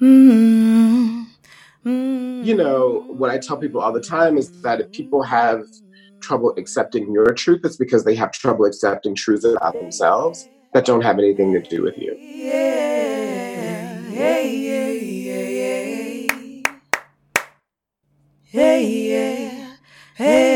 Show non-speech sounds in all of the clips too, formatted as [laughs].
Mm-hmm. Mm-hmm. You know, what I tell people all the time is that if people have trouble accepting your truth, it's because they have trouble accepting truths about themselves that don't have anything to do with you. Yeah, yeah, yeah, yeah, yeah, yeah, hey,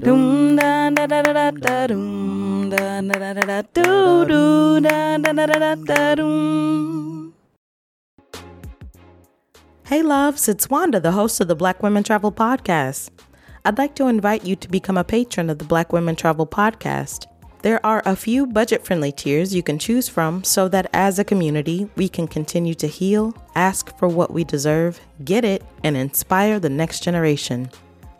Da da da da da da da da da da da da da da. Hey loves, it's Wanda, the host of the Black Women Travel Podcast. I'd like to invite you to become a patron of the Black Women Travel Podcast. There are a few budget friendly tiers you can choose from so that as a community, we can continue to heal, ask for what we deserve, get it, and inspire the next generation.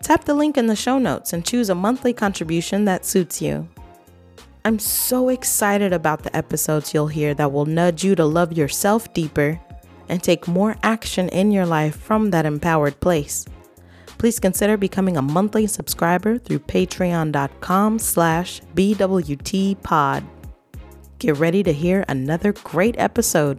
Tap the link in the show notes and choose a monthly contribution that suits you. I'm so excited about the episodes you'll hear that will nudge you to love yourself deeper and take more action in your life from that empowered place. Please consider becoming a monthly subscriber through patreon.com slash bwtpod. Get ready to hear another great episode.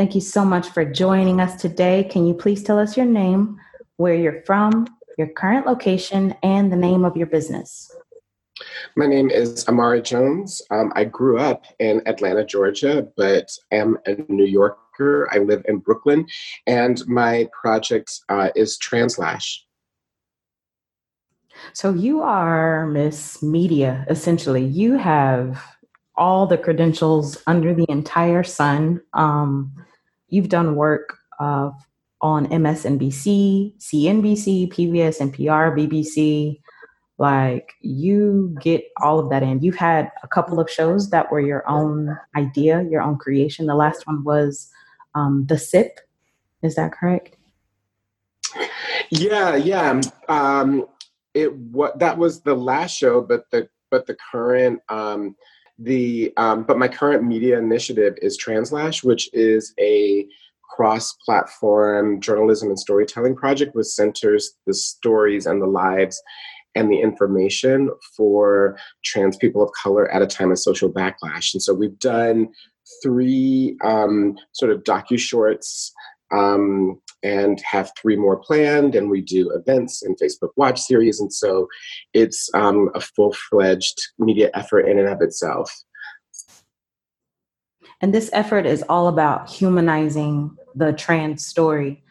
Thank you so much for joining us today. Can you please tell us your name, where you're from, your current location, and the name of your business? My name is Imara Jones. Um, I grew up in Atlanta, Georgia, but am a New Yorker. I live in Brooklyn, and my project uh, is Translash. So you are Miss Media, essentially. You have all the credentials under the entire sun. Um, you've done work uh, on MSNBC, CNBC, PBS, NPR, BBC. Like you get all of that in. You've had a couple of shows that were your own idea, your own creation. The last one was um, The Sip. Is that correct? Yeah, yeah. Um, it what that was the last show, but the but the current um, the um, but my current media initiative is Translash, which is a cross-platform journalism and storytelling project which centers the stories and the lives and the information for trans people of color at a time of social backlash. And so we've done three um, sort of docu shorts um, and have three more planned. And we do events and Facebook Watch series. And so it's um, a full fledged media effort in and of itself. And this effort is all about humanizing the trans story.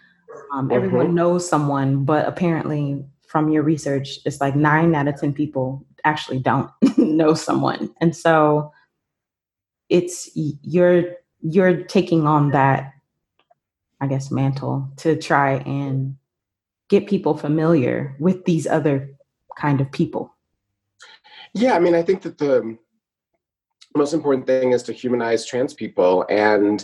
Um, mm-hmm. Everyone knows someone, but apparently, from your research, it's like nine out of 10 people actually don't [laughs] know someone. And so it's you're you're taking on that I guess, mantle to try and get people familiar with these other kind of people? Yeah, I mean, I think that the most important thing is to humanize trans people and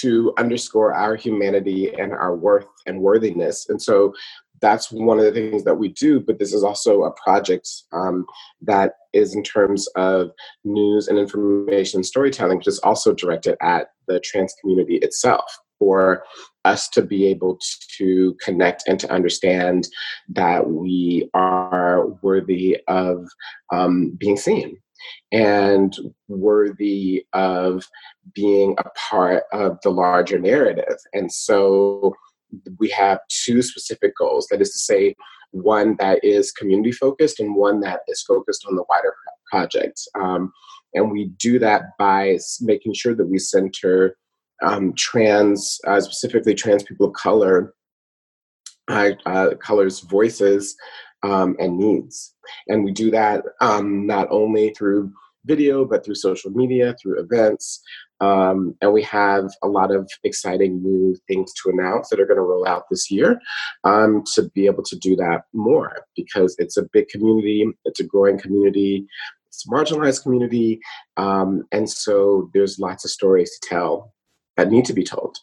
to underscore our humanity and our worth and worthiness. And so that's one of the things that we do, but this is also a project um, that is in terms of news and information storytelling, which is also directed at the trans community itself for us to be able to connect and to understand that we are worthy of um, being seen and worthy of being a part of the larger narrative. And so we have two specific goals that is to say, one that is community focused and one that is focused on the wider project. Um, and we do that by making sure that we center um, trans, uh, specifically trans people of color, uh, colors, voices, um, and needs. And we do that um, not only through video, but through social media, through events. Um, and we have a lot of exciting new things to announce that are going to roll out this year um, to be able to do that more because it's a big community, it's a growing community, it's a marginalized community. Um, and so there's lots of stories to tell that need to be told.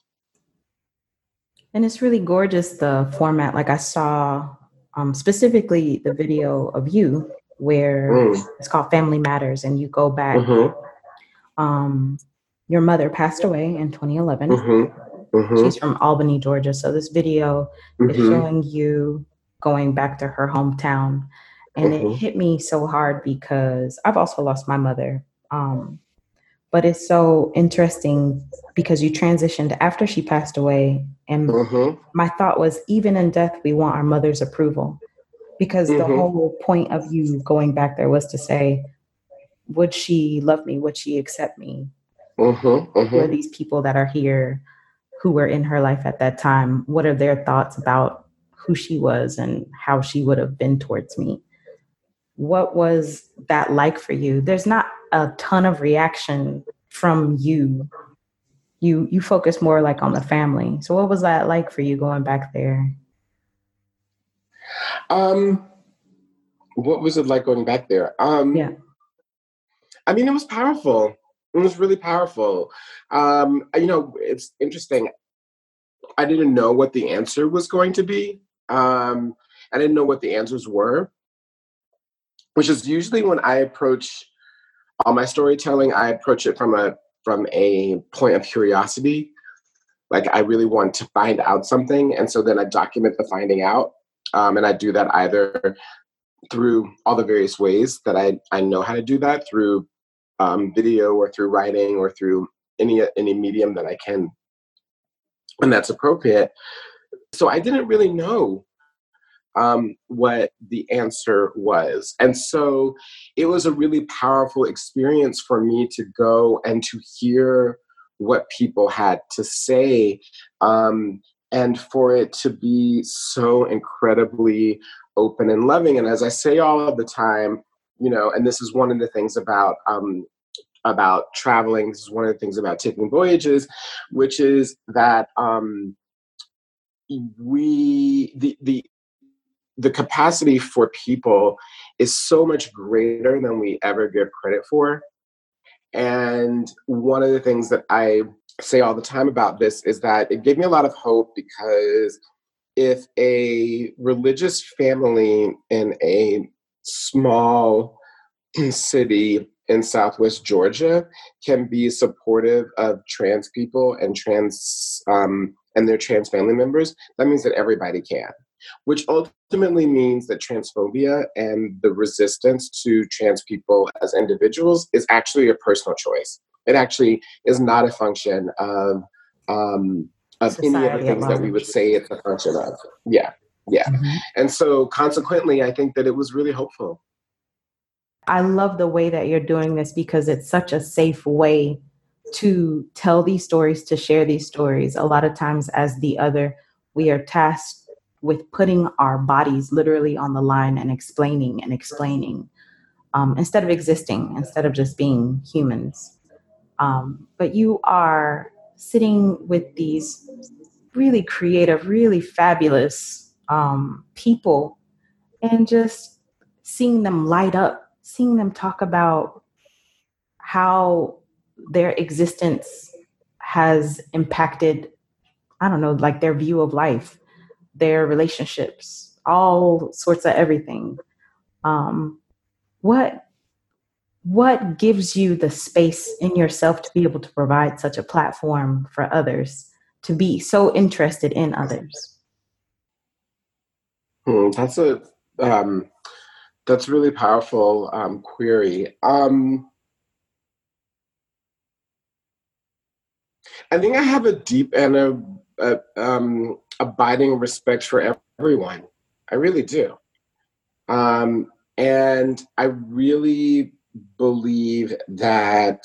And it's really gorgeous the format. Like I saw um, specifically the video of you where mm. it's called Family Matters, and you go back. Mm-hmm. Um, your mother passed away in 2011. Mm-hmm. Mm-hmm. She's from Albany, Georgia. So this video is mm-hmm. showing you going back to her hometown, and it mm-hmm. hit me so hard because I've also lost my mother. Um, but it's so interesting because you transitioned after she passed away and mm-hmm. my thought was even in death we want our mother's approval because mm-hmm. the whole point of you going back there was to say would she love me would she accept me mm-hmm. mm-hmm. these people that are here who were in her life at that time what are their thoughts about who she was and how she would have been towards me what was that like for you? There's not a ton of reaction from you. You you focus more like on the family. So what was that like for you going back there? Um what was it like going back there? Um yeah. I mean it was powerful. It was really powerful. Um you know it's interesting. I didn't know what the answer was going to be. Um i didn't know what the answers were which is usually when i approach all my storytelling, I approach it from a from a point of curiosity. Like I really want to find out something, and so then I document the finding out, um, and I do that either through all the various ways that I I know how to do that through um, video or through writing or through any any medium that I can, and that's appropriate. So I didn't really know um, what the answer was. And so it was a really powerful experience for me to go and to hear what people had to say um, and for it to be so incredibly open and loving. And as I say all of the time, you know, and this is one of the things about um, about traveling. This is one of the things about taking voyages, which is that um, we the the the capacity for people is so much greater than we ever give credit for. And one of the things that I say all the time about this is that it gave me a lot of hope because if a religious family in a small city in southwest Georgia can be supportive of trans people and trans um, and their trans family members, that means that everybody can which ultimately means that transphobia and the resistance to trans people as individuals is actually a personal choice. It actually is not a function of um, of Society any of the things that we would say it's a function of. Yeah, yeah. Mm-hmm. And so, consequently, I think that it was really hopeful. I love the way that you're doing this because it's such a safe way to tell these stories, to share these stories. A lot of times, as the other, we are tasked with putting our bodies literally on the line and explaining and explaining um, instead of existing, instead of just being humans. Um, but you are sitting with these really creative, really fabulous um, people and just seeing them light up, seeing them talk about how their existence has impacted, I don't know, like their view of life their relationships, all sorts of everything. Um, what what gives you the space in yourself to be able to provide such a platform for others to be so interested in others? Hmm, that's a um, that's a really powerful um, query. Um, I think I have a deep and a, a um, abiding respect for everyone. I really do. Um, and I really believe that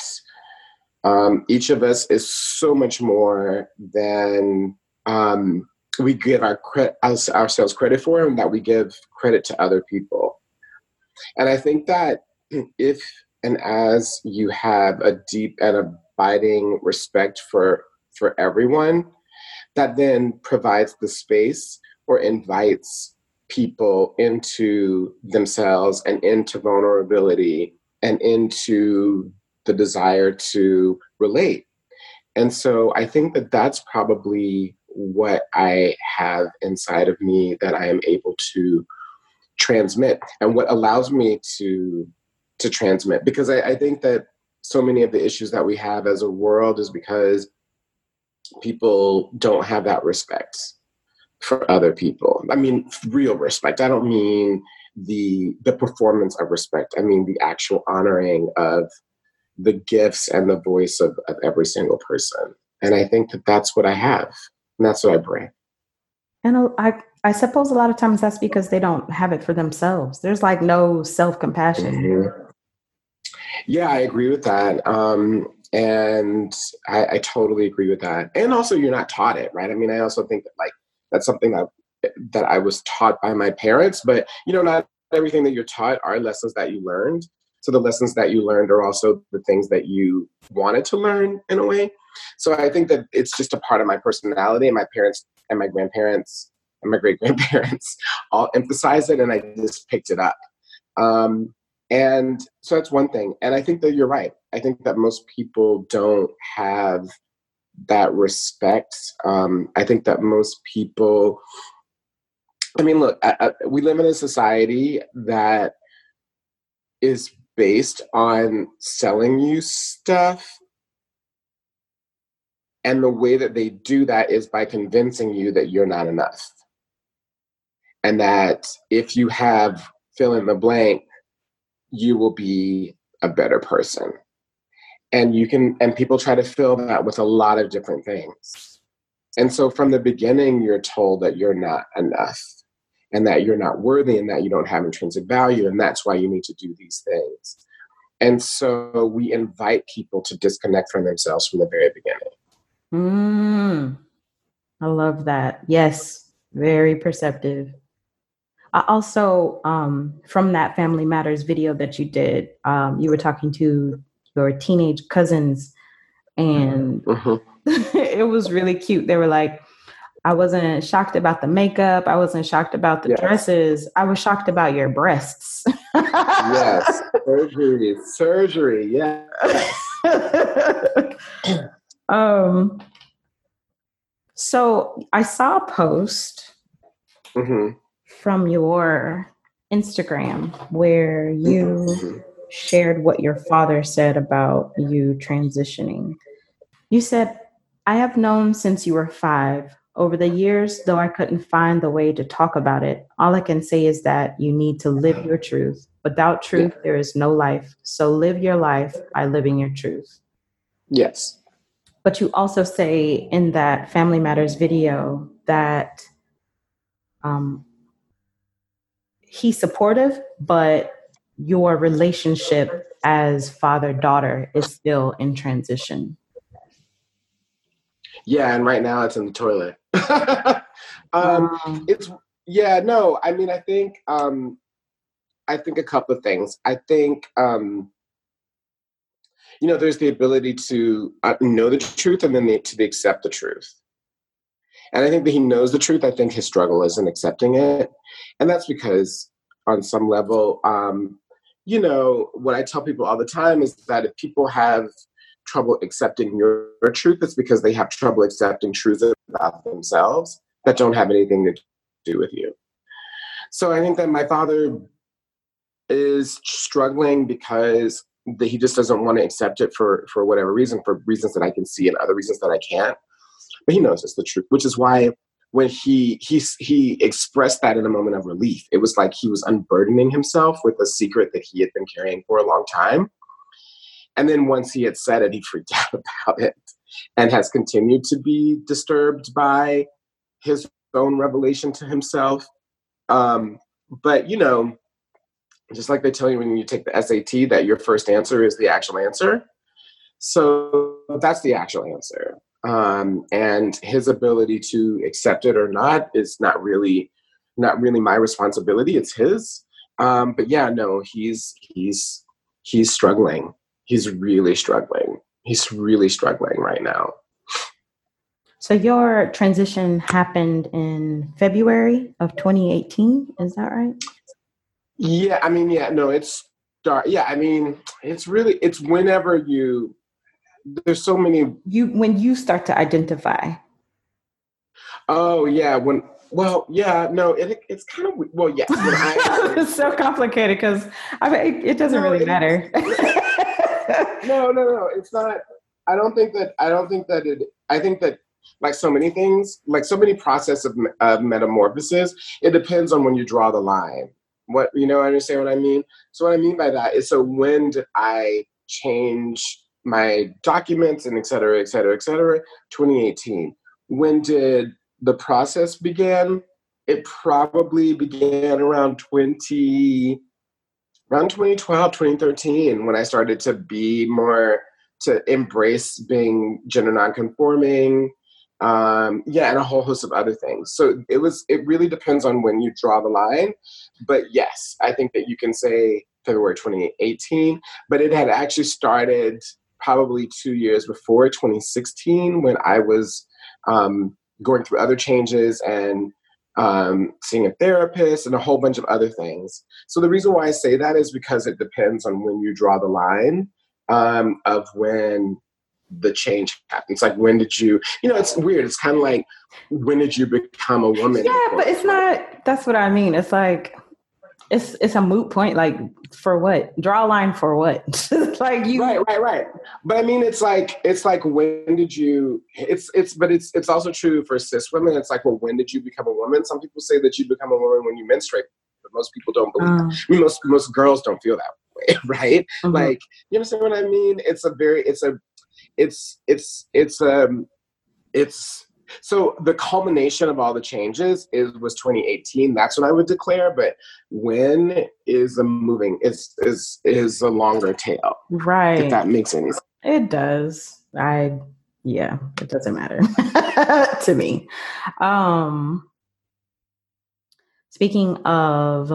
um, each of us is so much more than um, we give our cre- ourselves credit for and that we give credit to other people. And I think that if and as you have a deep and abiding respect for for everyone, that then provides the space or invites people into themselves and into vulnerability and into the desire to relate. And so I think that that's probably what I have inside of me that I am able to transmit and what allows me to to transmit because I, I think that so many of the issues that we have as a world is because people don't have that respect for other people. I mean, real respect. I don't mean the the performance of respect. I mean the actual honoring of the gifts and the voice of, of every single person. And I think that that's what I have, and that's what I bring. And I I suppose a lot of times that's because they don't have it for themselves. There's like no self compassion. Mm-hmm. Yeah, I agree with that. Um, and I, I, totally agree with that. And also, you're not taught it, right? I mean, I also think that like that's something that that I was taught by my parents, but you know, not everything that you're taught are lessons that you learned. So the lessons that you learned are also the things that you wanted to learn in a way. So I think that it's just a part of my personality, and my parents and my grandparents and my great grandparents [laughs] all emphasize it, and I just picked it up. Um, and so that's one thing. And I think that you're right. I think that most people don't have that respect. Um, I think that most people, I mean, look, I, I, we live in a society that is based on selling you stuff. And the way that they do that is by convincing you that you're not enough. And that if you have fill in the blank, you will be a better person. And you can, and people try to fill that with a lot of different things. And so from the beginning, you're told that you're not enough and that you're not worthy and that you don't have intrinsic value. And that's why you need to do these things. And so we invite people to disconnect from themselves from the very beginning. Mm, I love that. Yes, very perceptive. I also, um, from that Family Matters video that you did, um, you were talking to your teenage cousins, and mm-hmm. [laughs] it was really cute. They were like, I wasn't shocked about the makeup. I wasn't shocked about the yes. dresses. I was shocked about your breasts. yes, [laughs] surgery, surgery. Yes. [laughs] um. So I saw a post mm-hmm from your Instagram where you shared what your father said about you transitioning. You said, I have known since you were five. Over the years, though I couldn't find the way to talk about it, all I can say is that you need to live your truth. Without truth, there is no life. So live your life by living your truth. Yes. But you also say in that Family Matters video that um, he's supportive, but your relationship as father daughter is still in transition. Yeah, and right now it's in the toilet. [laughs] um, um, it's yeah, no, I mean, I think um, I think a couple of things. I think um, you know, there's the ability to uh, know the truth and then the, to accept the truth. And I think that he knows the truth. I think his struggle is in accepting it. And that's because, on some level, um, you know, what I tell people all the time is that if people have trouble accepting your, your truth, it's because they have trouble accepting truths about themselves that don't have anything to do with you. So I think that my father is struggling because that he just doesn't want to accept it for for whatever reason, for reasons that I can see and other reasons that I can't but he knows it's the truth, which is why when he he he expressed that in a moment of relief, it was like he was unburdening himself with a secret that he had been carrying for a long time. And then once he had said it, he freaked [laughs] out about it and has continued to be disturbed by his own revelation to himself. Um, but you know, just like they tell you when you take the SAT that your first answer is the actual answer. So that's the actual answer um, and his ability to accept it or not is not really not really my responsibility it's his. Um, but yeah no he's he's he's struggling. He's really struggling. He's really struggling right now. So your transition happened in february of 2018 is that right? Yeah i mean yeah no it's start yeah i mean it's really it's whenever you there's so many you when you start to identify. Oh yeah when well yeah no it, it's kind of well yes I, [laughs] it's so complicated because i mean it doesn't no, really matter. [laughs] No no no it's not i don't think that i don't think that it i think that like so many things like so many process of, of metamorphosis it depends on when you draw the line. What you know understand what i mean? So what i mean by that is so when did i change my documents and et cetera et cetera et cetera 2018 when did the process begin it probably began around 20 around 2012 2013 when i started to be more to embrace being gender nonconforming um, yeah, and a whole host of other things. So it was. It really depends on when you draw the line, but yes, I think that you can say February 2018, but it had actually started probably two years before 2016 when I was um, going through other changes and um, seeing a therapist and a whole bunch of other things. So the reason why I say that is because it depends on when you draw the line um, of when the change happens? Like, when did you, you know, it's weird. It's kind of like, when did you become a woman? Yeah, but it's not, that's what I mean. It's like, it's it's a moot point. Like for what? Draw a line for what? [laughs] like you. Right, right, right. But I mean, it's like it's like when did you? It's it's but it's it's also true for cis women. It's like well, when did you become a woman? Some people say that you become a woman when you menstruate, but most people don't believe. that. I mean, most most girls don't feel that way, [laughs] right? Mm-hmm. Like you understand what I mean? It's a very it's a it's it's it's um it's so the culmination of all the changes is was 2018 that's when i would declare but when is a moving is is is a longer tail right if that makes any sense. It does. I yeah it doesn't matter [laughs] to me. Um speaking of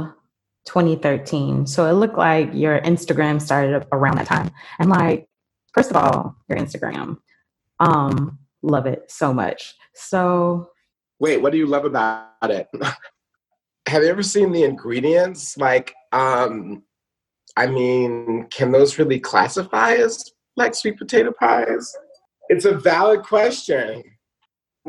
2013 so it looked like your instagram started around that time. And like first of all, your Instagram. Um, love it so much. So wait, what do you love about it? [laughs] Have you ever seen the ingredients? Like, um, I mean, can those really classify as like sweet potato pies? It's a valid question.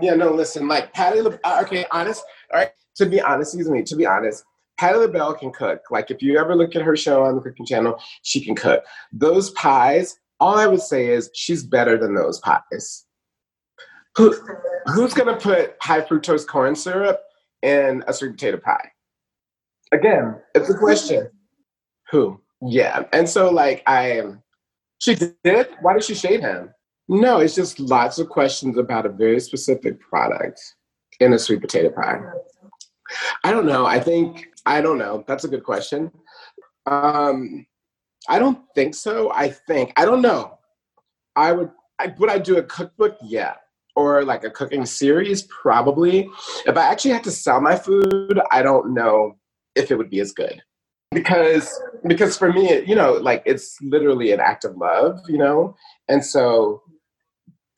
Yeah, no, listen, like Patti LaBelle, uh, okay, honest, all right, to be honest, excuse me, to be honest, Patti LaBelle can cook. Like, if you ever look at her show on the cooking channel, she can cook. Those pies all I would say is she's better than those pies. Who, who's going to put high fructose corn syrup in a sweet potato pie? Again, it's a question. Who? Yeah. And so, like, I, she did. Why did she shade him? No, it's just lots of questions about a very specific product in a sweet potato pie. I don't know. I think, I don't know. That's a good question. Um, I don't think so. I think I don't know. I would. I, would I do a cookbook? Yeah, or like a cooking series? Probably. If I actually had to sell my food, I don't know if it would be as good because because for me, you know, like it's literally an act of love, you know, and so.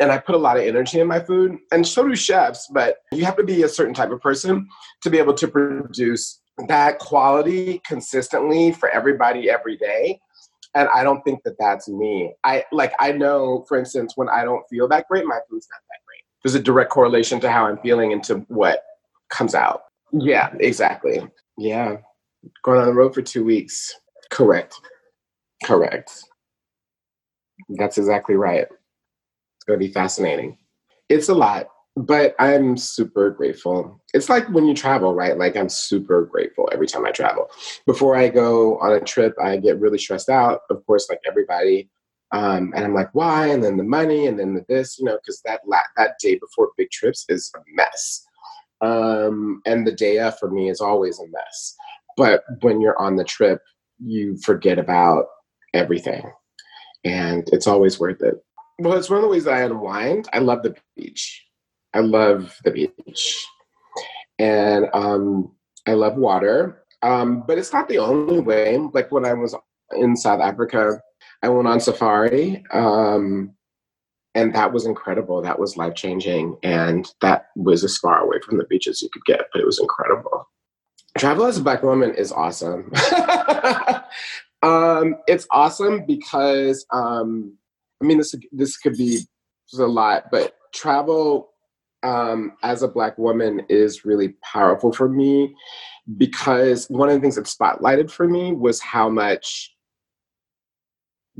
And I put a lot of energy in my food, and so do chefs. But you have to be a certain type of person to be able to produce that quality consistently for everybody every day and I don't think that that's me. I like I know, for instance, when I don't feel that great, my food's not that. There's a direct correlation to how I'm feeling and to what comes out. Yeah, exactly. Yeah, going on the road for two weeks. Correct. Correct. That's exactly right. It's going to be fascinating. It's a lot but I'm super grateful. It's like when you travel, right? Like I'm super grateful every time I travel. Before I go on a trip, I get really stressed out, of course, like everybody. Um, and I'm like, why? And then the money, and then the this, you know, because that la- that day before big trips is a mess. Um, and the day of for me is always a mess. But when you're on the trip, you forget about everything, and it's always worth it. Well, it's one of the ways that I unwind. I love the beach I love the beach, and um, I love water. Um, but it's not the only way. Like when I was in South Africa, I went on safari, um, and that was incredible. That was life changing, and that was as far away from the beach as you could get, but it was incredible. Travel as a black woman is awesome. [laughs] Um, it's awesome because um, I mean this this could be a lot, but travel um, as a black woman is really powerful for me because one of the things that spotlighted for me was how much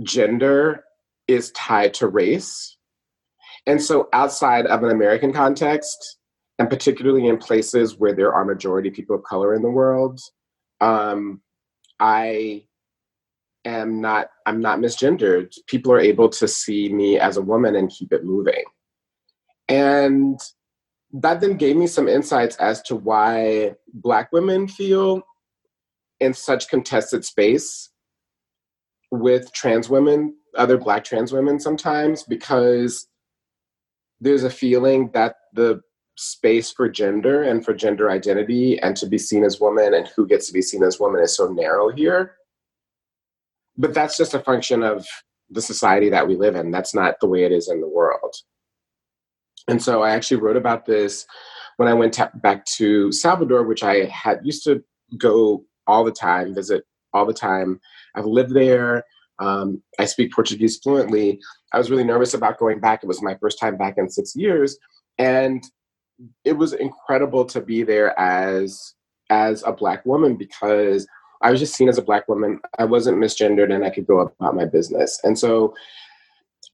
gender is tied to race. And so outside of an American context, and particularly in places where there are majority people of color in the world, um, I am not I'm not misgendered. People are able to see me as a woman and keep it moving. And that then gave me some insights as to why black women feel in such contested space with trans women, other black trans women sometimes, because there's a feeling that the space for gender and for gender identity and to be seen as woman and who gets to be seen as woman is so narrow here. But that's just a function of the society that we live in. That's not the way it is in the world. And so I actually wrote about this when I went t- back to Salvador, which I had used to go all the time, visit all the time. I've lived there. Um, I speak Portuguese fluently. I was really nervous about going back. It was my first time back in six years, and it was incredible to be there as as a black woman because I was just seen as a black woman. I wasn't misgendered, and I could go about my business. And so,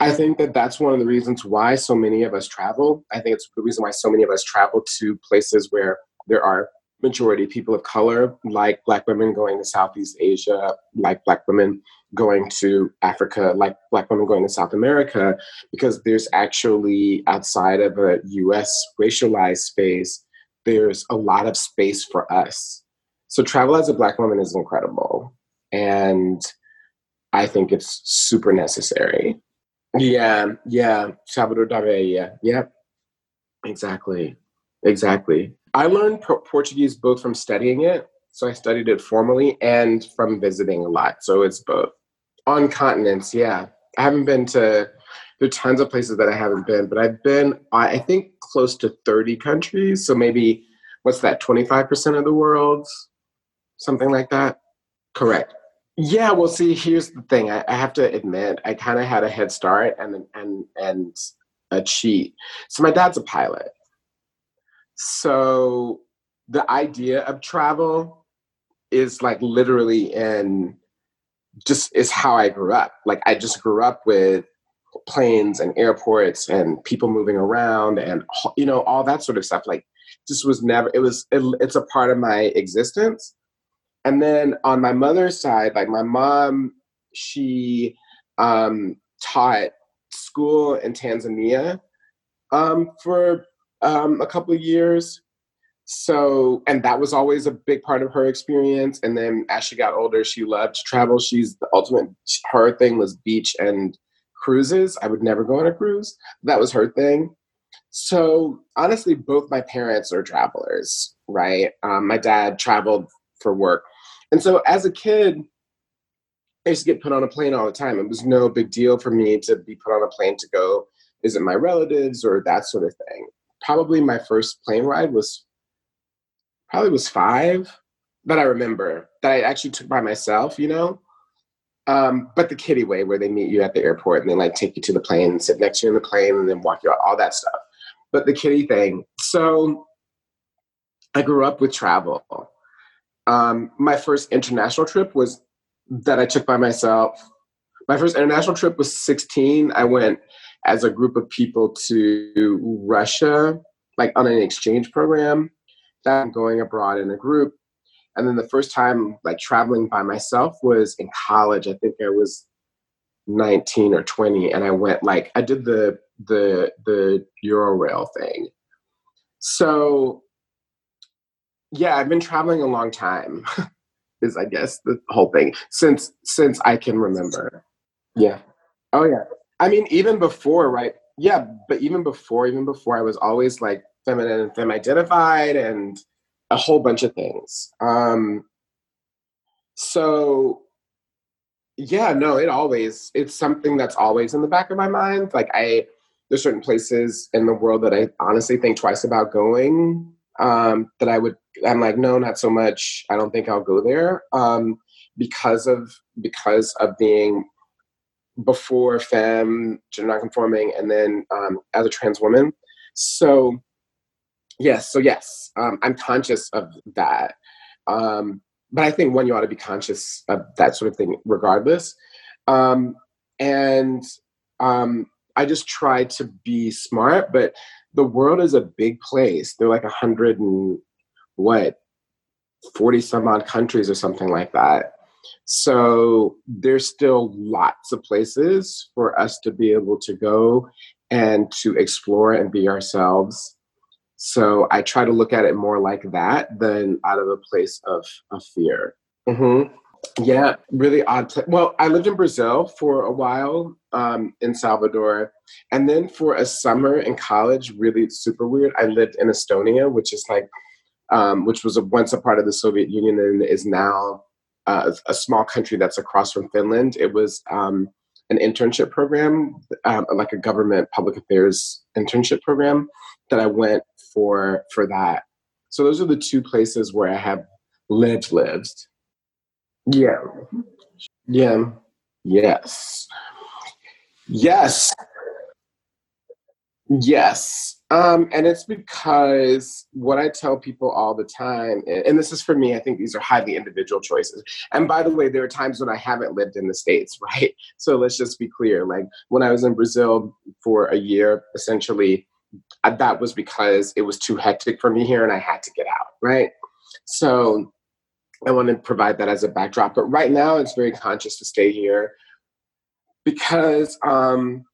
I think that that's one of the reasons why so many of us travel. I think it's the reason why so many of us travel to places where there are majority people of color, like Black women going to Southeast Asia, like Black women going to Africa, like Black women going to South America, because there's actually outside of a US racialized space, there's a lot of space for us. So travel as a Black woman is incredible. And I think it's super necessary. Yeah, yeah. Salvador Dali, yeah. Yeah. Exactly. Exactly. I learned Portuguese both from studying it, so I studied it formally, and from visiting a lot. So it's both. On continents, yeah. I haven't been to, there are tons of places that I haven't been, but I've been, I think, close to 30 countries. So maybe, what's that, 25% of the world? Something like that? Correct. Yeah, well, see, here's the thing. I, I have to admit, I kind of had a head start and and and a cheat. So my dad's a pilot, so the idea of travel is like literally in just is how I grew up. Like I just grew up with planes and airports and people moving around and you know all that sort of stuff. Like just was never. It was. It, it's a part of my existence. And then on my mother's side, like my mom, she um, taught school in Tanzania um, for um, a couple of years. So, and that was always a big part of her experience. And then as she got older, she loved to travel. She's the ultimate, her thing was beach and cruises. I would never go on a cruise. That was her thing. So, honestly, both my parents are travelers, right? Um, my dad traveled for work. And so, as a kid, I used to get put on a plane all the time. It was no big deal for me to be put on a plane to go visit my relatives or that sort of thing probably my first plane ride was probably was five that I remember that I actually took by myself, you know. Um, but the kiddie way where they meet you at the airport and they like take you to the plane and sit next to you in the plane and then walk you out, all that stuff. But the kiddie thing. So I grew up with travel. Um, my first international trip was that I took by myself. My first international trip was 16. I went as a group of people to Russia, like on an exchange program. That I'm going abroad in a group. And then the first time like traveling by myself was in college. I think I was 19 or 20 and I went like I did the the the Eurail thing. So yeah, I've been traveling a long time. [laughs] is I guess the whole thing since since I can remember. Yeah. Oh yeah. I mean, even before, right? Yeah, but even before, even before, I was always like feminine and femme identified and a whole bunch of things. Um, so yeah, no, it always it's something that's always in the back of my mind. Like I there's certain places in the world that I honestly think twice about going. Um, that I would I'm like, no, not so much. I don't think I'll go there. Um, because of because of being before femme, gender nonconforming, and then um, as a trans woman. So yes, so yes, um, I'm conscious of that. Um, but I think one, you ought to be conscious of that sort of thing regardless. Um, and um, I just try to be smart, but the world is a big place. There are like a hundred and what, 40 some odd countries or something like that. So there's still lots of places for us to be able to go and to explore and be ourselves. So I try to look at it more like that than out of a place of, of fear. Mm-hmm. Yeah, really odd. Well, I lived in Brazil for a while um, in Salvador. And then for a summer in college, really super weird, I lived in Estonia, which is like, um, which was a, once a part of the Soviet Union and is now uh, a small country that's across from Finland. It was um, an internship program, um, like a government public affairs internship program that I went for for that. So those are the two places where I have lived lived. Yeah. Yeah. Yes. Yes. Yes. Um, and it's because what I tell people all the time, and this is for me, I think these are highly individual choices. And by the way, there are times when I haven't lived in the States, [laughs] right? So let's just be clear. Like when I was in Brazil for a year, essentially, uh, that was because it was too hectic for me here and I had to get out, right? So I want to provide that as a backdrop. But right now, it's very conscious to stay here because um,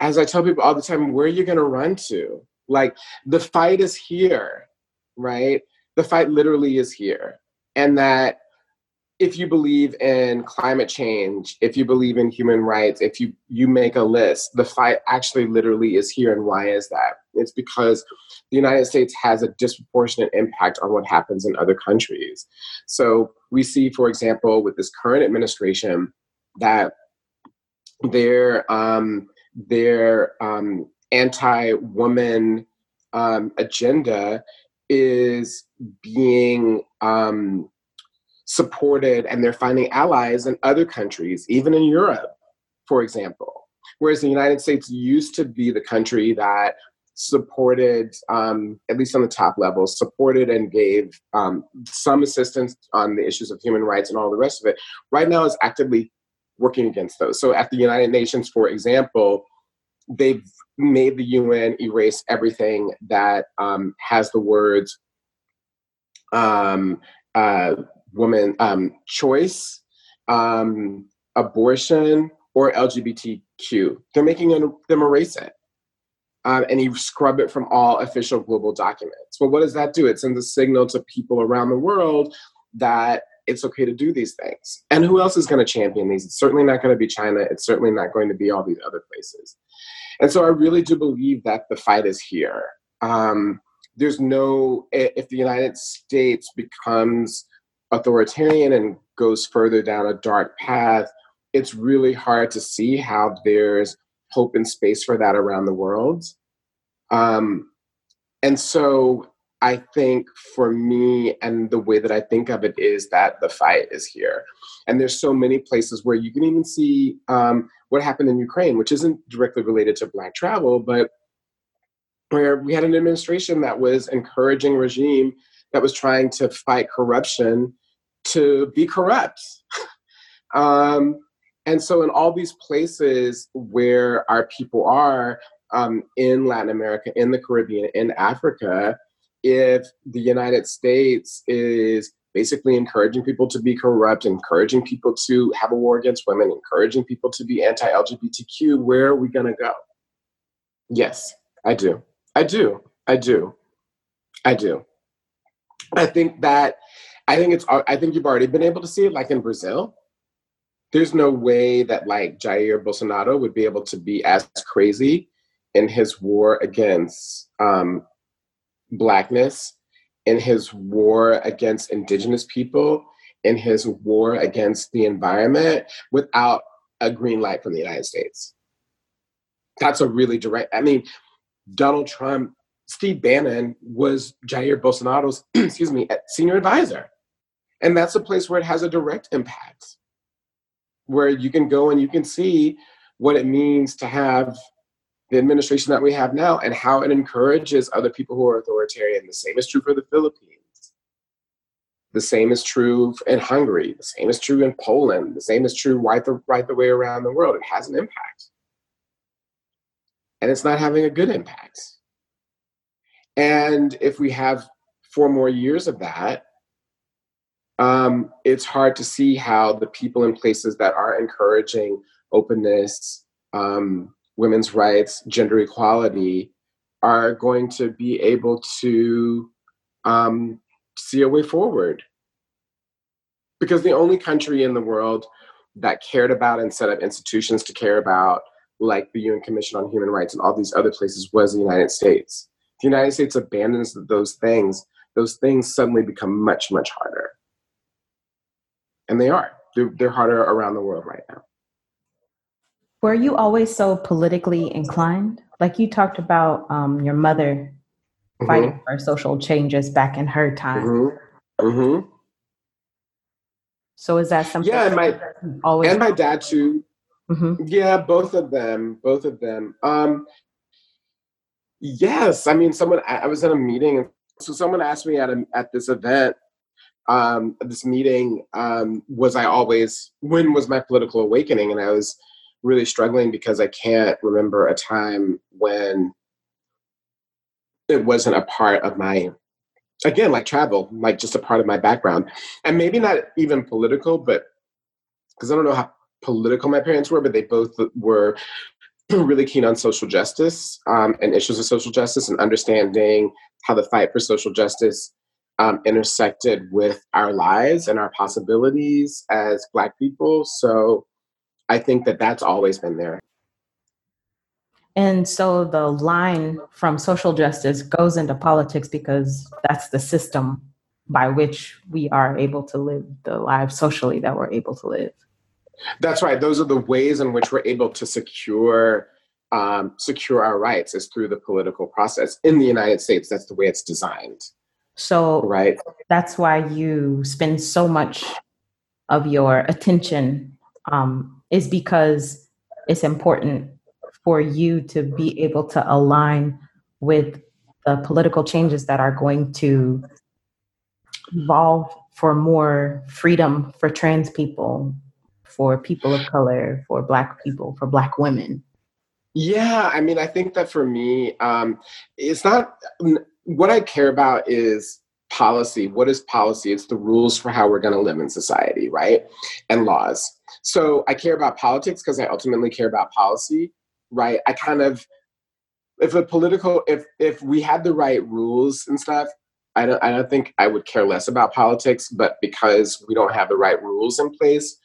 as I tell people all the time, where are you going to run to? Like the fight is here, right? The fight literally is here. And that if you believe in climate change, if you believe in human rights, if you you make a list, the fight actually literally is here. And why is that? It's because the United States has a disproportionate impact on what happens in other countries. So we see, for example, with this current administration, that their um, their um, anti-woman um, agenda is being um, supported, and they're finding allies in other countries, even in Europe, for example. Whereas the United States used to be the country that supported, um, at least on the top level, supported and gave um, some assistance on the issues of human rights and all the rest of it, right now is actively working against those. So at the United Nations, for example, they've made the UN erase everything that um, has the words um, uh, woman um, choice, um, abortion, or LGBTQ. They're making them erase it. Um, and you scrub it from all official global documents. Well, what does that do? It sends a signal to people around the world that it's okay to do these things. And who else is going to champion these? It's certainly not going to be China. It's certainly not going to be all these other places. And so I really do believe that the fight is here. Um, there's no, if the United States becomes authoritarian and goes further down a dark path, it's really hard to see how there's hope and space for that around the world. Um, and so I think for me, and the way that I think of it is that the fight is here. And there's so many places where you can even see um, what happened in Ukraine, which isn't directly related to Black travel, but where we had an administration that was encouraging regime that was trying to fight corruption to be corrupt. [laughs] um, and so, in all these places where our people are um, in Latin America, in the Caribbean, in Africa, if the United States is basically encouraging people to be corrupt, encouraging people to have a war against women, encouraging people to be anti LGBTQ, where are we going to go? Yes, I do. I do. I do. I do. I think that, I think it's, I think you've already been able to see it, like in Brazil. There's no way that like Jair Bolsonaro would be able to be as crazy in his war against um, blackness, in his war against indigenous people, in his war against the environment without a green light from the United States. That's a really direct, I mean, Donald Trump, Steve Bannon was Jair Bolsonaro's, [clears throat] excuse me, senior advisor. And that's a place where it has a direct impact, where you can go and you can see what it means to have the administration that we have now and how it encourages other people who are authoritarian. The same is true for the Philippines. The same is true in Hungary. The same is true in Poland. The same is true right the, right the way around the world. It has an impact. And it's not having a good impact. And if we have four more years of that, um, it's hard to see how the people in places that are encouraging openness, um, women's rights, gender equality are going to be able to um, see a way forward. Because the only country in the world that cared about and set up institutions to care about, like the UN Commission on Human Rights and all these other places, was the United States. The United States abandons those things, those things suddenly become much, much harder. And they are. They're, they're harder around the world right now. Were you always so politically inclined? Like you talked about um, your mother mm-hmm. fighting for social changes back in her time. Mm-hmm. Mm-hmm. So is that something? Yeah, and my always and my dad too. Mm-hmm. Yeah, both of them, both of them. Um, yes, I mean, someone. I was at a meeting, and so someone asked me at a, at this event, um, this meeting, um, was I always? When was my political awakening? And I was really struggling because I can't remember a time when it wasn't a part of my again like travel like just a part of my background. And maybe not even political but because i don't know how political my parents were but they both were [clears throat] really keen on social justice um, and issues of social justice and understanding how the fight for social justice um, intersected with our lives and our possibilities as black people. So I think that that's always been there. And so the line from social justice goes into politics because that's the system by which we are able to live the lives socially that we're able to live. That's right. Those are the ways in which we're able to secure um, secure our rights is through the political process in the United States. That's the way it's designed. So right. That's why you spend so much of your attention um, is because it's important for you to be able to align with the political changes that are going to evolve for more freedom for trans people, for people of color, for Black people, for Black women. Yeah, I mean, I think that for me, um, it's not what I care about is policy. What is policy? It's the rules for how we're going to live in society, right? And laws. So I care about politics because I ultimately care about policy, right? I kind of, if a political, if if we had the right rules and stuff, I don't, I don't think I would care less about politics. But because we don't have the right rules in place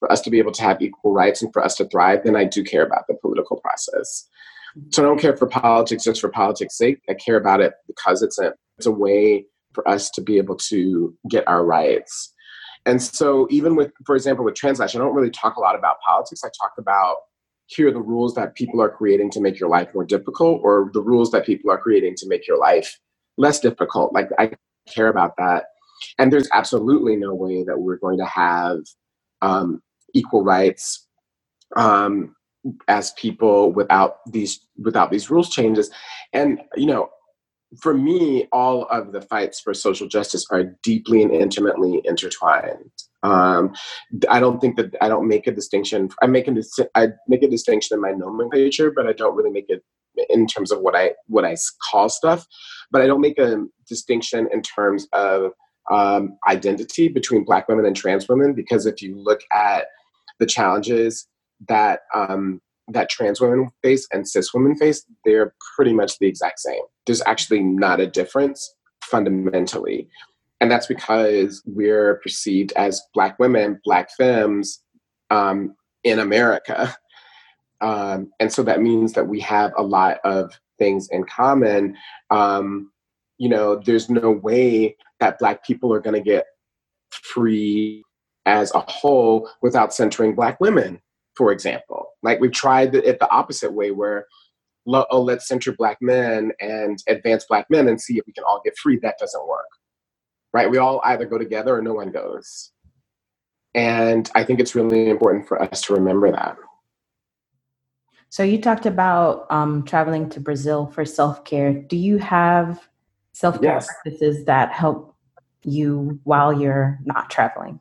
for us to be able to have equal rights and for us to thrive, then I do care about the political process. Mm-hmm. So I don't care for politics just for politics' sake. I care about it because it's a it's a way for us to be able to get our rights. And so, even with, for example, with Translash, I don't really talk a lot about politics. I talk about here are the rules that people are creating to make your life more difficult, or the rules that people are creating to make your life less difficult. Like, I care about that. And there's absolutely no way that we're going to have um, equal rights um, as people without these without these rules changes. And you know, for me, all of the fights for social justice are deeply and intimately intertwined. Um, I don't think that I don't make a distinction. I make a I make a distinction in my nomenclature, but I don't really make it in terms of what I what I call stuff. But I don't make a distinction in terms of um, identity between Black women and trans women because if you look at the challenges that um, that trans women face and cis women face, they're pretty much the exact same. There's actually not a difference fundamentally. And that's because we're perceived as Black women, Black femmes um, in America. Um, and so that means that we have a lot of things in common. Um, you know, there's no way that Black people are going to get free as a whole without centering Black women for example. Like we've tried it the opposite way where, oh, let's center black men and advance black men and see if we can all get free. That doesn't work. right? We all either go together or no one goes. And I think it's really important for us to remember that. So you talked about um, traveling to Brazil for self care. Do you have self care yes. practices that help you while you're not traveling?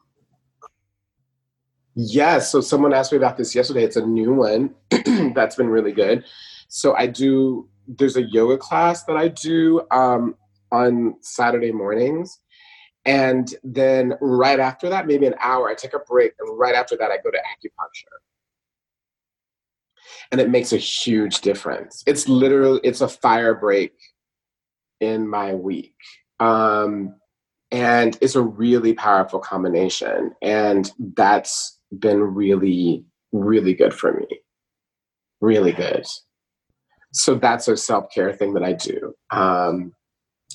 Yes. So someone asked me about this yesterday. It's a new one [clears throat] that's been really good. So I do. There's a yoga class that I do um, on Saturday mornings. And then right after that, maybe an hour, I take a break. And right after that, I go to acupuncture. And it makes a huge difference. It's literally, it's a fire break in my week. Um, and it's a really powerful combination. And that's been really, really good for me. Really good. So that's a self care thing that I do. Um,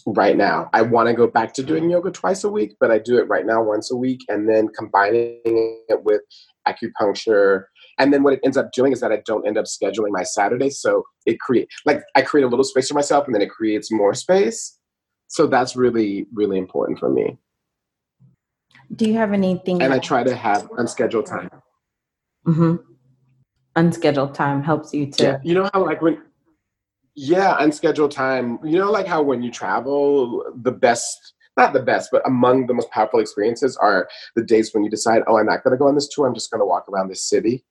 right now. I want to go back to doing yoga twice a week, but I do it right now once a week and then combining it with acupuncture. And then what it ends up doing is that I don't end up scheduling my Saturdays. So it create like I create a little space for myself and then it creates more space. So that's really, really important for me. Do you have anything? And I try to have unscheduled time. Mm-hmm. Unscheduled time helps you to. Yeah. You know how like when yeah, unscheduled time. You know, like how when you travel, the best, not the best, but among the most powerful experiences are the days when you decide, oh, I'm not going to go on this tour. I'm just going to walk around this city.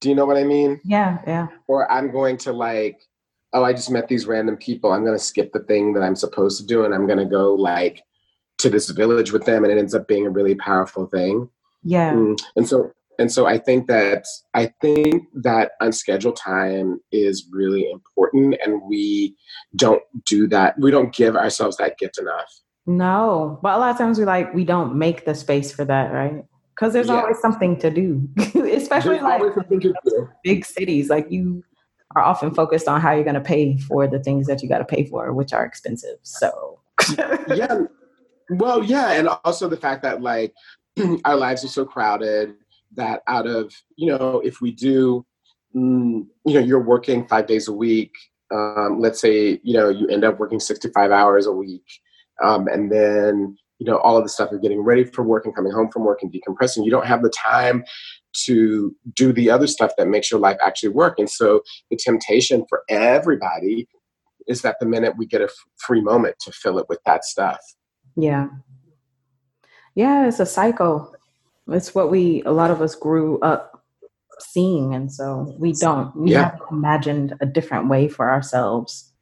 Do you know what I mean? Yeah, yeah. Or I'm going to like, oh, I just met these random people. I'm going to skip the thing that I'm supposed to do and I'm going to go like to this village with them. And it ends up being a really powerful thing. Yeah. Mm. And so and so i think that i think that unscheduled time is really important and we don't do that we don't give ourselves that gift enough no but a lot of times we like we don't make the space for that right because there's yeah. always something to do [laughs] especially there's like big cities like you are often focused on how you're going to pay for the things that you got to pay for which are expensive so yeah well yeah and also the fact that like [clears throat] our lives are so crowded that out of you know if we do mm, you know you're working five days a week um, let's say you know you end up working 65 hours a week um, and then you know all of the stuff of getting ready for work and coming home from work and decompressing you don't have the time to do the other stuff that makes your life actually work. And so the temptation for everybody is that the minute we get a f- free moment to fill it with that stuff yeah yeah it's a cycle it's what we a lot of us grew up seeing, and so we don't. We yeah. have imagined a different way for ourselves.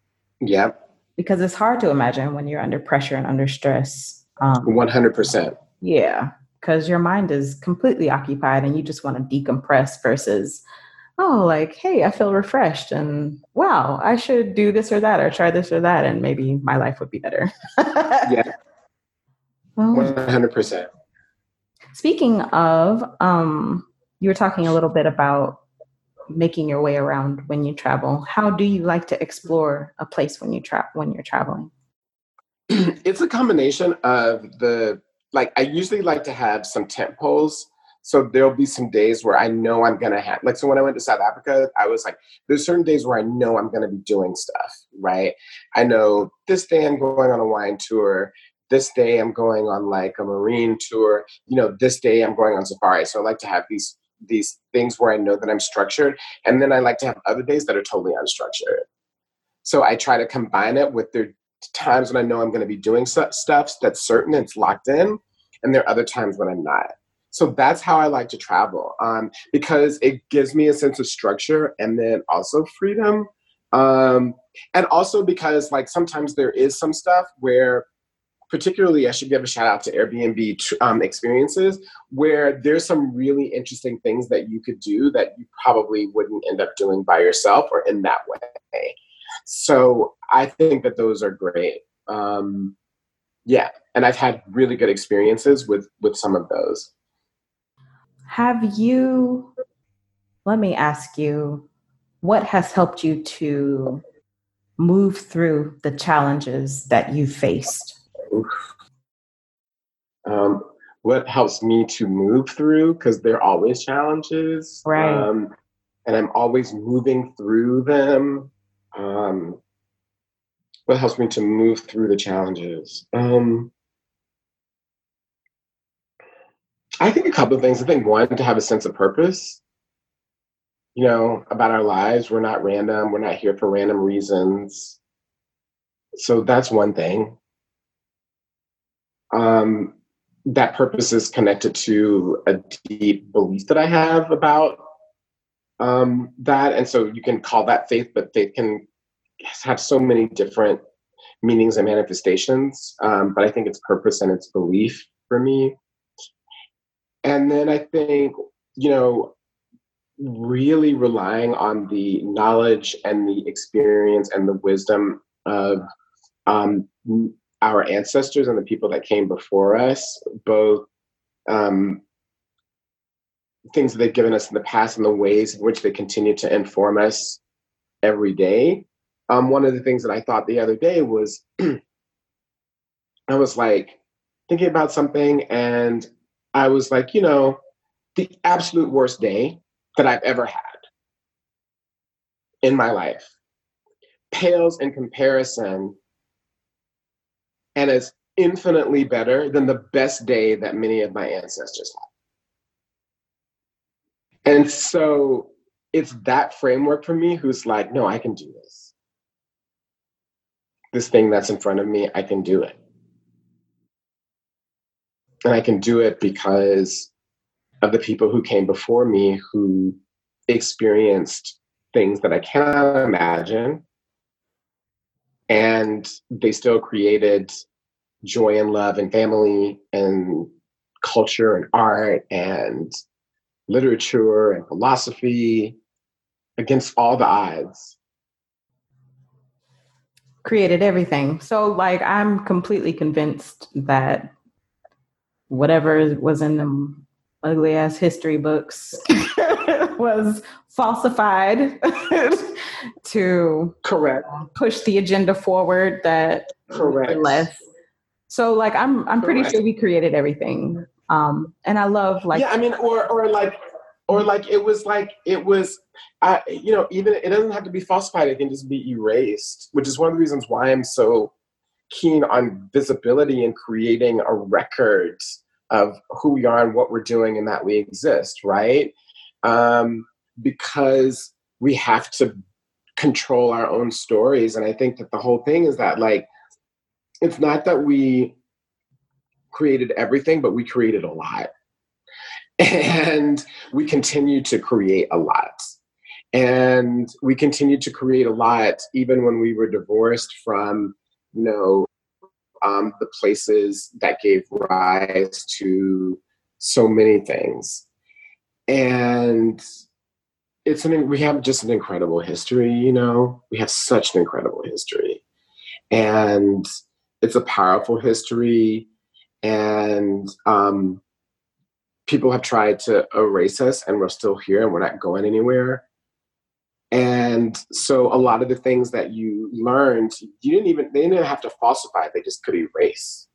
Yeah. Because it's hard to imagine when you're under pressure and under stress. Um, One hundred percent. Yeah, because your mind is completely occupied, and you just want to decompress versus oh, like, hey, I feel refreshed and wow, I should do this or that or try this or that and maybe my life would be better. [laughs] yeah. 100%. Speaking of, um, you were talking a little bit about making your way around when you travel. How do you like to explore a place when you tra- when you're traveling? [clears throat] It's a combination of the like. I usually like to have some tent poles. So there'll be some days where I know I'm gonna have like so when I went to South Africa, I was like, there's certain days where I know I'm gonna be doing stuff, right? I know this day I'm going on a wine tour this day I'm going on like a marine tour, you know, this day I'm going on safari. So I like to have these these things where I know that I'm structured, and then I like to have other days that are totally unstructured. So I try to combine it with the times when I know I'm going to be doing stuff that's certain, it's locked in, and there are other times when I'm not. So that's how I like to travel um, because it gives me a sense of structure and then also freedom. Um, and also because like sometimes there is some stuff where particularly I should give a shout out to Airbnb um, experiences where there's some really interesting things that you could do that you probably wouldn't end up doing by yourself or in that way. So I think that those are great. Um, yeah, and I've had really good experiences with with some of those. Have you? Let me ask you, what has helped you to move through the challenges that you faced? Um, what helps me to move through because there are always challenges right um, and i'm always moving through them um, what helps me to move through the challenges um, I think a couple of things. I think one, to have a sense of purpose, you know, about our lives. We're not random, we're not here for random reasons. So that's one thing. Um, that purpose is connected to a deep belief that I have about um, that. And so you can call that faith, but faith can have so many different meanings and manifestations. Um, but I think it's purpose and it's belief for me. And then I think, you know, really relying on the knowledge and the experience and the wisdom of um, our ancestors and the people that came before us, both um, things that they've given us in the past and the ways in which they continue to inform us every day. Um, one of the things that I thought the other day was [clears throat] I was like thinking about something and I was like, you know, the absolute worst day that I've ever had in my life pales in comparison and is infinitely better than the best day that many of my ancestors had. And so it's that framework for me who's like, no, I can do this. This thing that's in front of me, I can do it. And I can do it because of the people who came before me who experienced things that I cannot imagine. And they still created joy and love and family and culture and art and literature and philosophy against all the odds. Created everything. So, like, I'm completely convinced that whatever was in them ugly ass history books [laughs] was falsified [laughs] to correct. push the agenda forward that correct. less. So like i'm i'm pretty correct. sure we created everything. Um and i love like yeah i mean or or like or like it was like it was I, you know even it doesn't have to be falsified. It can just be erased which is one of the reasons why i'm so keen on visibility and creating a record of who we are and what we're doing and that we exist, right? Um, because we have to control our own stories. And I think that the whole thing is that, like, it's not that we created everything, but we created a lot. And we continue to create a lot. And we continue to create a lot even when we were divorced from, you know, um, the places that gave rise to so many things. And it's an we have just an incredible history, you know. We have such an incredible history. And it's a powerful history. And um, people have tried to erase us, and we're still here and we're not going anywhere. And so a lot of the things that you learned, you didn't even, they didn't have to falsify, they just could erase.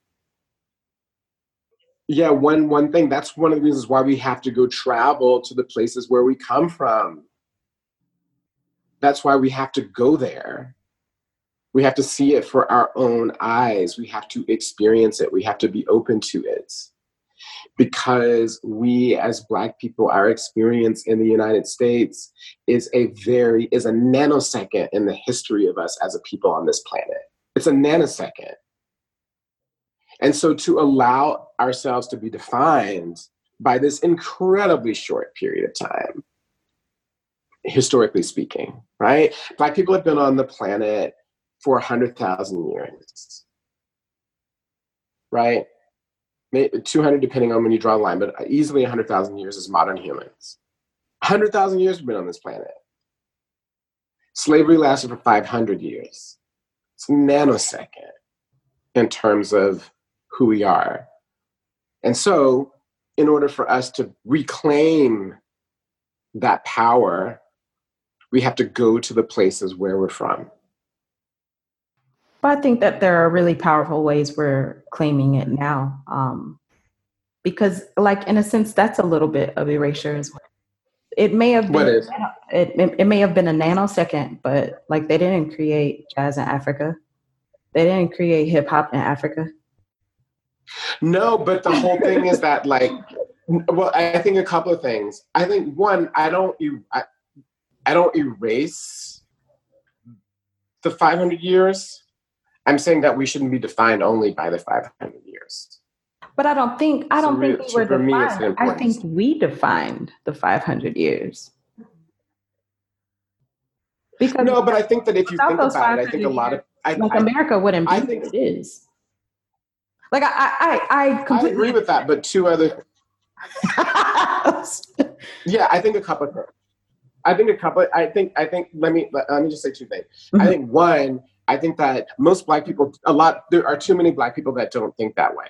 Yeah, one one thing, that's one of the reasons why we have to go travel to the places where we come from. That's why we have to go there. We have to see it for our own eyes. We have to experience it. We have to be open to it because we as black people our experience in the united states is a very is a nanosecond in the history of us as a people on this planet it's a nanosecond and so to allow ourselves to be defined by this incredibly short period of time historically speaking right black people have been on the planet for 100000 years right 200 depending on when you draw a line, but easily 100,000 years as modern humans. 100,000 years we've been on this planet. Slavery lasted for 500 years. It's a nanosecond in terms of who we are. And so, in order for us to reclaim that power, we have to go to the places where we're from. But I think that there are really powerful ways we're claiming it now. Um, because, like, in a sense, that's a little bit of erasure as well. It may have been it, it, it may have been a nanosecond, but like they didn't create jazz in Africa. They didn't create hip hop in Africa. No, but the whole thing is that like Well, I think a couple of things. I think one, I don't you I, I don't erase the 500 years. I'm saying that we shouldn't be defined only by the 500 years. But I don't think I don't So think we were for me, it's defined. I think we defined the 500 years. Because No, but I think that if you think about it, I think a lot of I, like I, America wouldn't I what think- it is. Like I, I, I, I I completely agree with that. But two other [laughs] Yeah, I think a couple of. I think a couple. I think. I think. Let me. Let, let me just say two things. I Mhm. think one. I think that most black people, a lot. There are too many black people that don't think that way.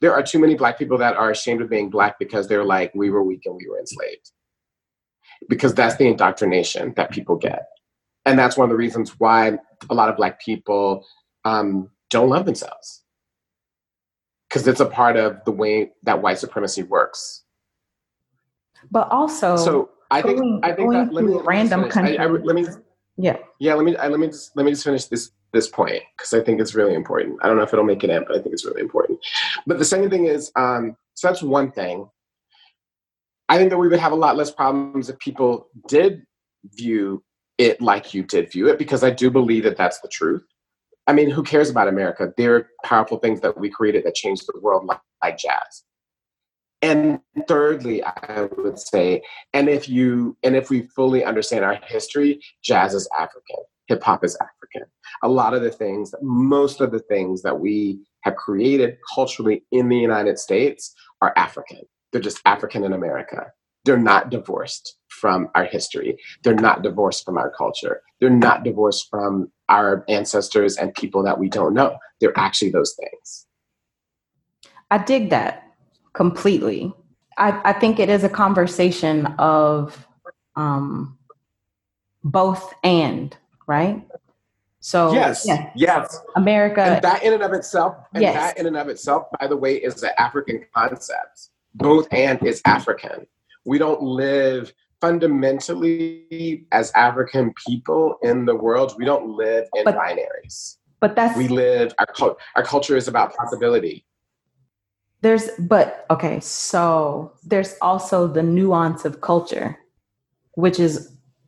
There are too many black people that are ashamed of being black because they're like, we were weak and we were enslaved. Because that's the indoctrination that people get, and that's one of the reasons why a lot of black people um, don't love themselves. Because it's a part of the way that white supremacy works. but also So I think going- I think that let me to let me random just finish. I- I- countries. let me yeah. yeah let me I, let me just let me just finish this this point because I think it's really important. I don't know if it'll make it in, but I think it's really important. But the second thing is um, so that's one thing. I think that we would have a lot less problems if people did view it like you did view it because I do believe that that's the truth. I mean, who cares about America? There are powerful things that we created that changed the world, like, like jazz. And thirdly, I would say, and if you and if we fully understand our history, jazz is African, hip hop is African. A lot of the things, most of the things that we have created culturally in the United States are African. They're just African in America. They're not divorced from our history. They're not divorced from our culture. They're not divorced from our ancestors and people that we don't know. They're actually those things. I dig that completely. I, I think it is a conversation of um, both and, right? So yes, yeah, yes. America. and that in and of itself, and Yes. that in and of itself, by the way, is the African concept. Both and is African. We don't live fundamentally as African people in the world. We don't live in But- binaries. but that's We live. Our our culture is about possibility. there's but okay so there's also the nuance of culture which is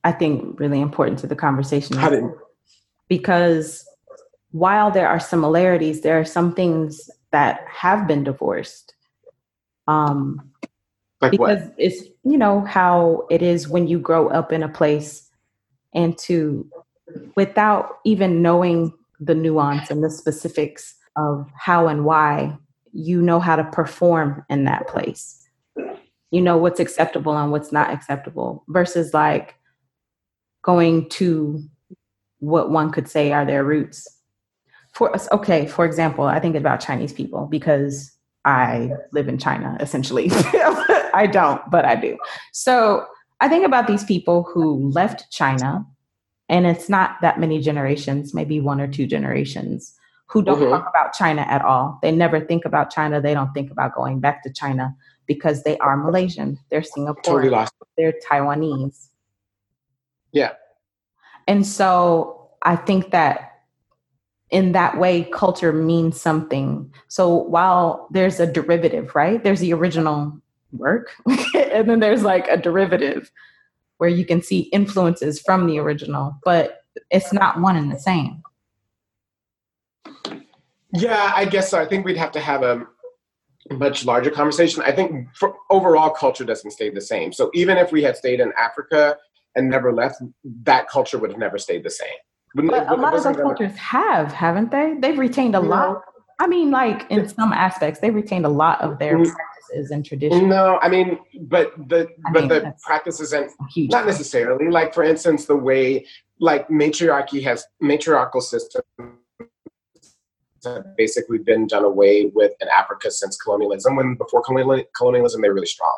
i think really important to the conversation How did, because while there are similarities there are some things that have been divorced um like because what? it's you know how it is when you grow up in a place and to without even knowing the nuance and the specifics of how and why you know how to perform in that place. You know what's acceptable and what's not acceptable versus like going to what one could say are their roots. For us okay for example i think about chinese people because i live in china essentially [laughs] i don't but i do so i think about these people who left china and it's not that many generations maybe one or two generations who don't Mhm. talk about china at all they never think about china they don't think about going back to china because they are malaysian they're singaporean Totally they're Taiwanese. Yeah. And so I think that in that way, culture means something. So while there's a derivative, right? There's the original work, [laughs] and then there's like a derivative where you can see influences from the original, but it's not one and the same. Yeah, I guess so. I think we'd have to have a much larger conversation. I think for overall culture doesn't stay the same. So even if we had stayed in Africa and never left, that culture would have never stayed the same. But a lot of those gonna- cultures have, haven't they? They've retained a lot. I mean, like in some aspects, they retained a lot of their Mm. Practices and traditions. No, I mean, but the I but mean, the practices and not necessarily. Like for instance, the way like matriarchy has matriarchal systems have basically been done away with in Africa since colonialism. When before colonial, colonialism, they were really strong.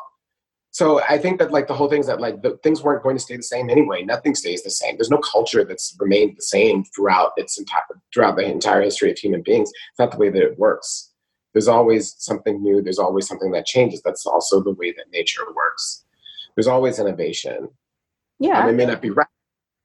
So I think that like the whole thing is that like the things weren't going to stay the same anyway. Nothing stays the same. There's no culture that's remained the same throughout its entire throughout the entire history of human beings. It's not the way that it works. There's always something new. There's always something that changes. That's also the way that nature works. There's always innovation. yeah. Um, it may not be right.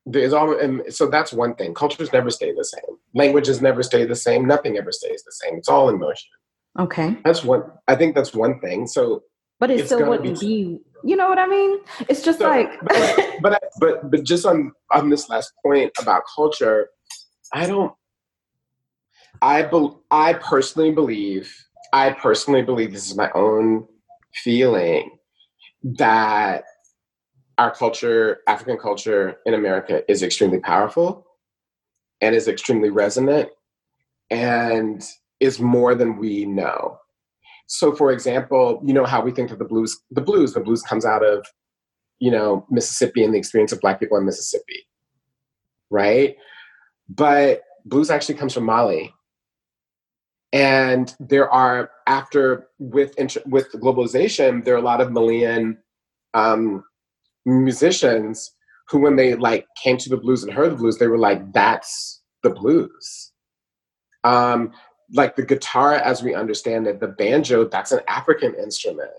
There's all, and so that's one thing. Cultures never stay the same. Languages never stay the same. Nothing ever stays the same. It's all in motion. okay. That's one. I think that's one thing. So but it still wouldn't be, be, you know what I mean? It's just so, like but, but but but just on on this last point about culture, I don't I be, I personally believe I personally believe this is my own feeling that our culture, African culture in America, is extremely powerful and is extremely resonant and is more than we know. So, for example, you know how we think of the blues. The blues, the blues comes out of, you know, Mississippi and the experience of Black people in Mississippi, right? But blues actually comes from Mali, and there are after with with globalization, there are a lot of Malian um, musicians who, when they like came to the blues and heard the blues, they were like, "That's the blues." Um, like the guitar as we understand it the banjo that's an african instrument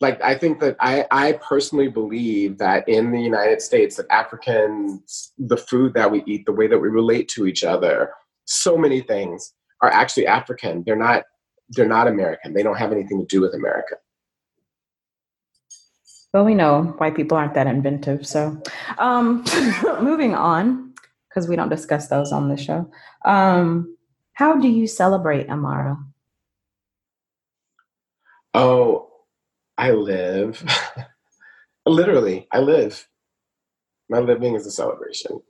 like i think that i i personally believe that in the united states that africans the food that we eat the way that we relate to each other so many things are actually african they're not they're not american they don't have anything to do with america well we know white people aren't that inventive so um [laughs] moving on because we don't discuss those on the show um how do you celebrate Imara? Oh, I live. [laughs] Literally, I live. My living is a celebration.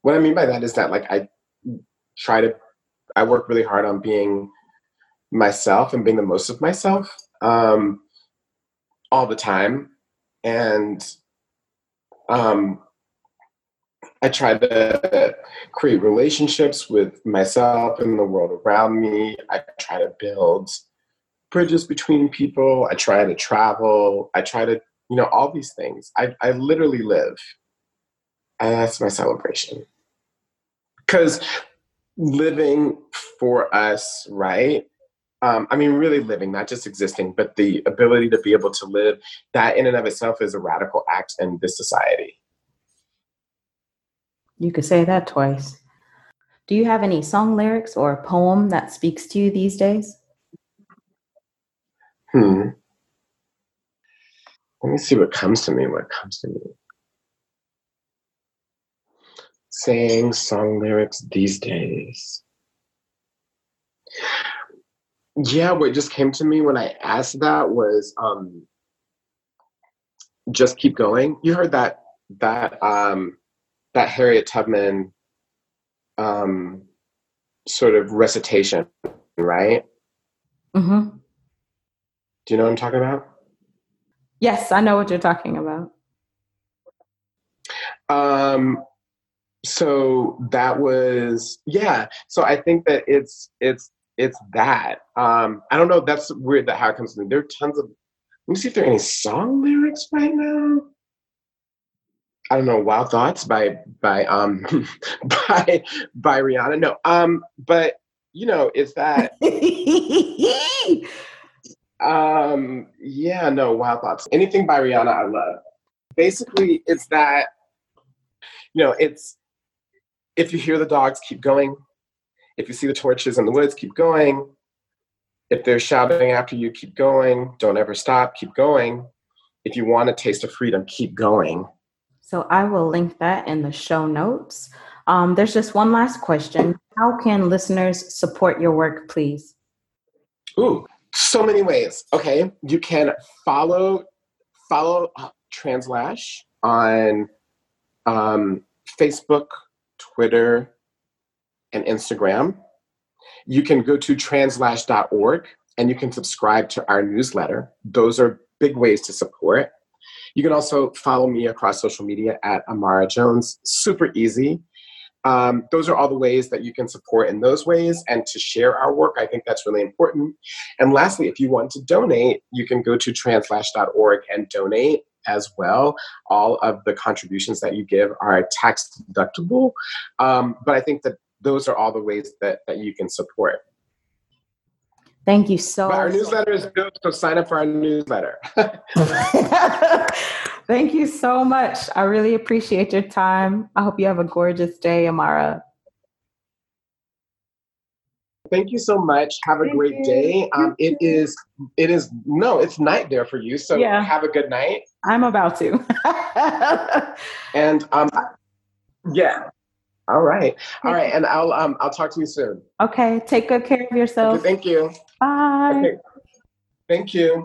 What I mean by that is that, like, I try to, I work really hard on being myself and being the most of myself um, all the time. And um, I try to create relationships with myself and the world around me. I try to build bridges between people. I try to travel. I try to, you know, all these things. I, I literally live. And that's my celebration. Because living for us, right? Um, I mean, really living, not just existing, but the ability to be able to live, that in and of itself is a radical act in this society. You could say that twice. Do you have any song lyrics or a poem that speaks to you these days? Hmm. Let me see what comes to me. What comes to me. Saying song lyrics these days. Yeah, what just came to me when I asked that was um, just keep going. You heard that that um, that Harriet Tubman um, sort of recitation, right? Mm-hmm. Do you know what I'm talking about? Yes, I know what you're talking about. Um, so that was yeah. So I think that it's it's it's that. Um, I don't know. That's weird that how it comes to me. There are tons of. Let me see if there are any song lyrics right now. I don't know, Wild Thoughts by by um [laughs] by by Rihanna. No, um, but you know, it's that um yeah, no, Wild Thoughts. Anything by Rihanna I love. Basically, it's that you know, it's if you hear the dogs, keep going. If you see the torches in the woods, keep going. If they're shouting after you, keep going. Don't ever stop, keep going. If you want a taste of freedom, keep going. So I will link that in the show notes. Um, there's just one last question. How can listeners support your work, please? Ooh, so many ways. Okay, you can follow follow uh, Translash on um, Facebook, Twitter, and Instagram. You can go to translash.org and you can subscribe to our newsletter. Those are big ways to support. You can also follow me across social media at Imara Jones. Super easy. Um, those are all the ways that you can support in those ways and to share our work. I think that's really important. And lastly, if you want to donate, you can go to translash.org and donate as well. All of the contributions that you give are tax deductible. Um, but I think that those are all the ways that, that you can support. Thank you so much. Our newsletter is good, so sign up for our newsletter. [laughs] Thank you so much. I really appreciate your time. I hope you have a gorgeous day, Imara. Thank you so much. Have a Thank great you. day. Um, it is. It is. No, it's night there for you. So Yeah. have a good night. I'm about to. [laughs] And um, yeah. All right. All right. And I'll um, I'll talk to you soon. okay, take good care of Okay, yourself. thank you. Bye. Okay. Thank you.